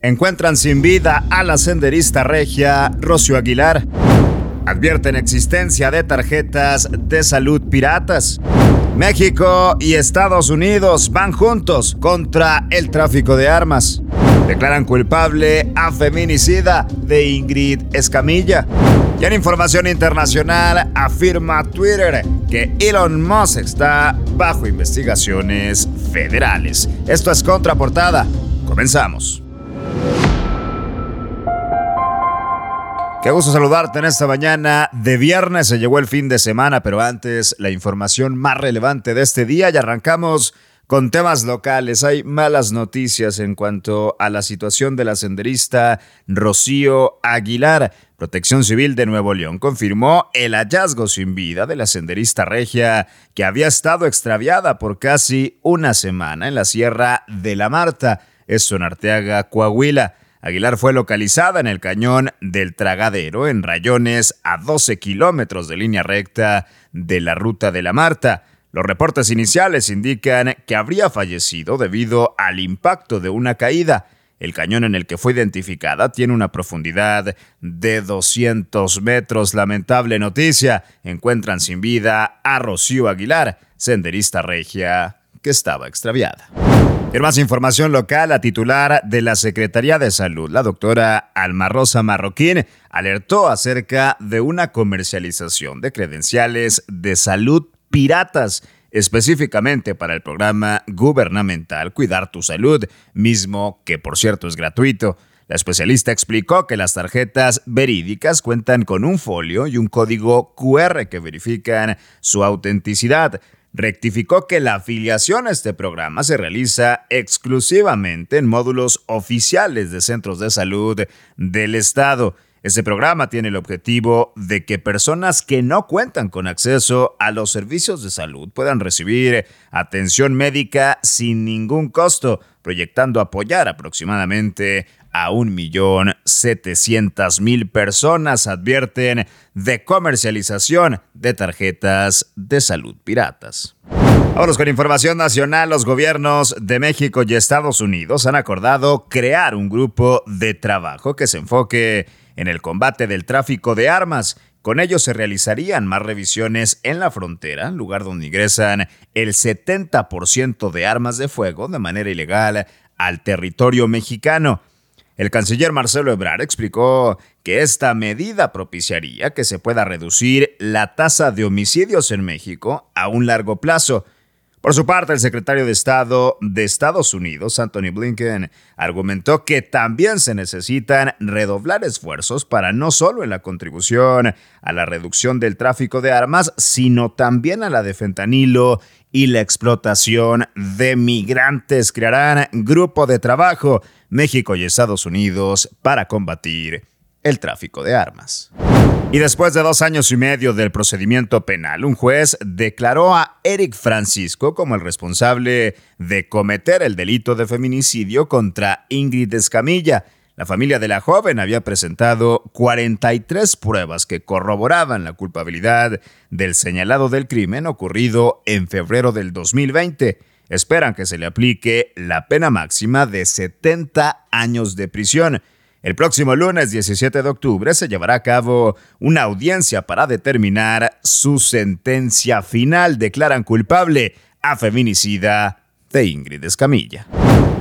Encuentran sin vida a la senderista regia Rocio Aguilar. Advierten existencia de tarjetas de salud piratas. México y Estados Unidos van juntos contra el tráfico de armas. Declaran culpable a feminicida de Ingrid Escamilla. Y en información internacional afirma Twitter que Elon Musk está bajo investigaciones federales. Esto es contraportada. Comenzamos. Qué gusto saludarte en esta mañana de viernes. Se llegó el fin de semana, pero antes la información más relevante de este día y arrancamos con temas locales. Hay malas noticias en cuanto a la situación de la senderista Rocío Aguilar. Protección Civil de Nuevo León confirmó el hallazgo sin vida de la senderista regia que había estado extraviada por casi una semana en la Sierra de la Marta, esto en Arteaga, Coahuila. Aguilar fue localizada en el cañón del Tragadero, en rayones a 12 kilómetros de línea recta de la ruta de la Marta. Los reportes iniciales indican que habría fallecido debido al impacto de una caída. El cañón en el que fue identificada tiene una profundidad de 200 metros. Lamentable noticia. Encuentran sin vida a Rocío Aguilar, senderista regia que estaba extraviada. En más información local, la titular de la Secretaría de Salud, la doctora Alma Rosa Marroquín, alertó acerca de una comercialización de credenciales de salud piratas específicamente para el programa gubernamental Cuidar tu Salud, mismo que por cierto es gratuito. La especialista explicó que las tarjetas verídicas cuentan con un folio y un código QR que verifican su autenticidad rectificó que la afiliación a este programa se realiza exclusivamente en módulos oficiales de centros de salud del Estado. Este programa tiene el objetivo de que personas que no cuentan con acceso a los servicios de salud puedan recibir atención médica sin ningún costo, proyectando apoyar aproximadamente a 1.700.000 personas advierten de comercialización de tarjetas de salud piratas. Vamos con información nacional. Los gobiernos de México y Estados Unidos han acordado crear un grupo de trabajo que se enfoque en el combate del tráfico de armas. Con ello se realizarían más revisiones en la frontera, lugar donde ingresan el 70% de armas de fuego de manera ilegal al territorio mexicano. El canciller Marcelo Ebrard explicó que esta medida propiciaría que se pueda reducir la tasa de homicidios en México a un largo plazo. Por su parte, el secretario de Estado de Estados Unidos, Anthony Blinken, argumentó que también se necesitan redoblar esfuerzos para no solo en la contribución a la reducción del tráfico de armas, sino también a la de fentanilo y la explotación de migrantes. Crearán grupo de trabajo México y Estados Unidos para combatir el tráfico de armas. Y después de dos años y medio del procedimiento penal, un juez declaró a Eric Francisco como el responsable de cometer el delito de feminicidio contra Ingrid Escamilla. La familia de la joven había presentado 43 pruebas que corroboraban la culpabilidad del señalado del crimen ocurrido en febrero del 2020. Esperan que se le aplique la pena máxima de 70 años de prisión. El próximo lunes 17 de octubre se llevará a cabo una audiencia para determinar su sentencia final. Declaran culpable a feminicida de Ingrid Escamilla.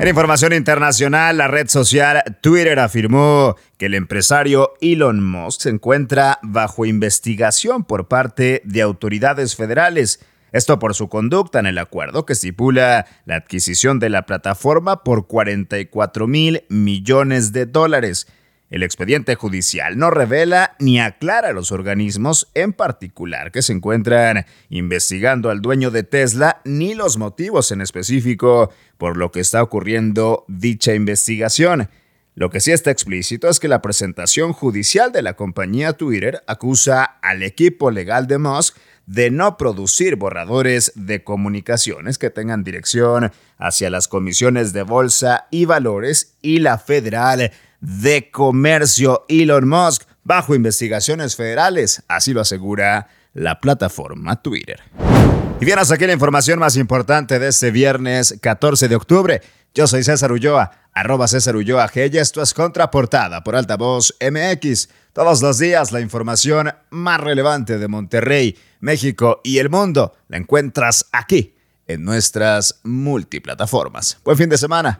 En información internacional, la red social Twitter afirmó que el empresario Elon Musk se encuentra bajo investigación por parte de autoridades federales esto por su conducta en el acuerdo que estipula la adquisición de la plataforma por 44 mil millones de dólares. El expediente judicial no revela ni aclara los organismos en particular que se encuentran investigando al dueño de Tesla ni los motivos en específico por lo que está ocurriendo dicha investigación. Lo que sí está explícito es que la presentación judicial de la compañía Twitter acusa al equipo legal de Musk de no producir borradores de comunicaciones que tengan dirección hacia las comisiones de bolsa y valores y la Federal de Comercio Elon Musk bajo investigaciones federales, así lo asegura la plataforma Twitter. Y bien, aquí la información más importante de este viernes 14 de octubre. Yo soy César Ulloa, arroba César Ulloa G y esto es Contraportada por Altavoz MX. Todos los días la información más relevante de Monterrey, México y el mundo la encuentras aquí en nuestras multiplataformas. Buen fin de semana.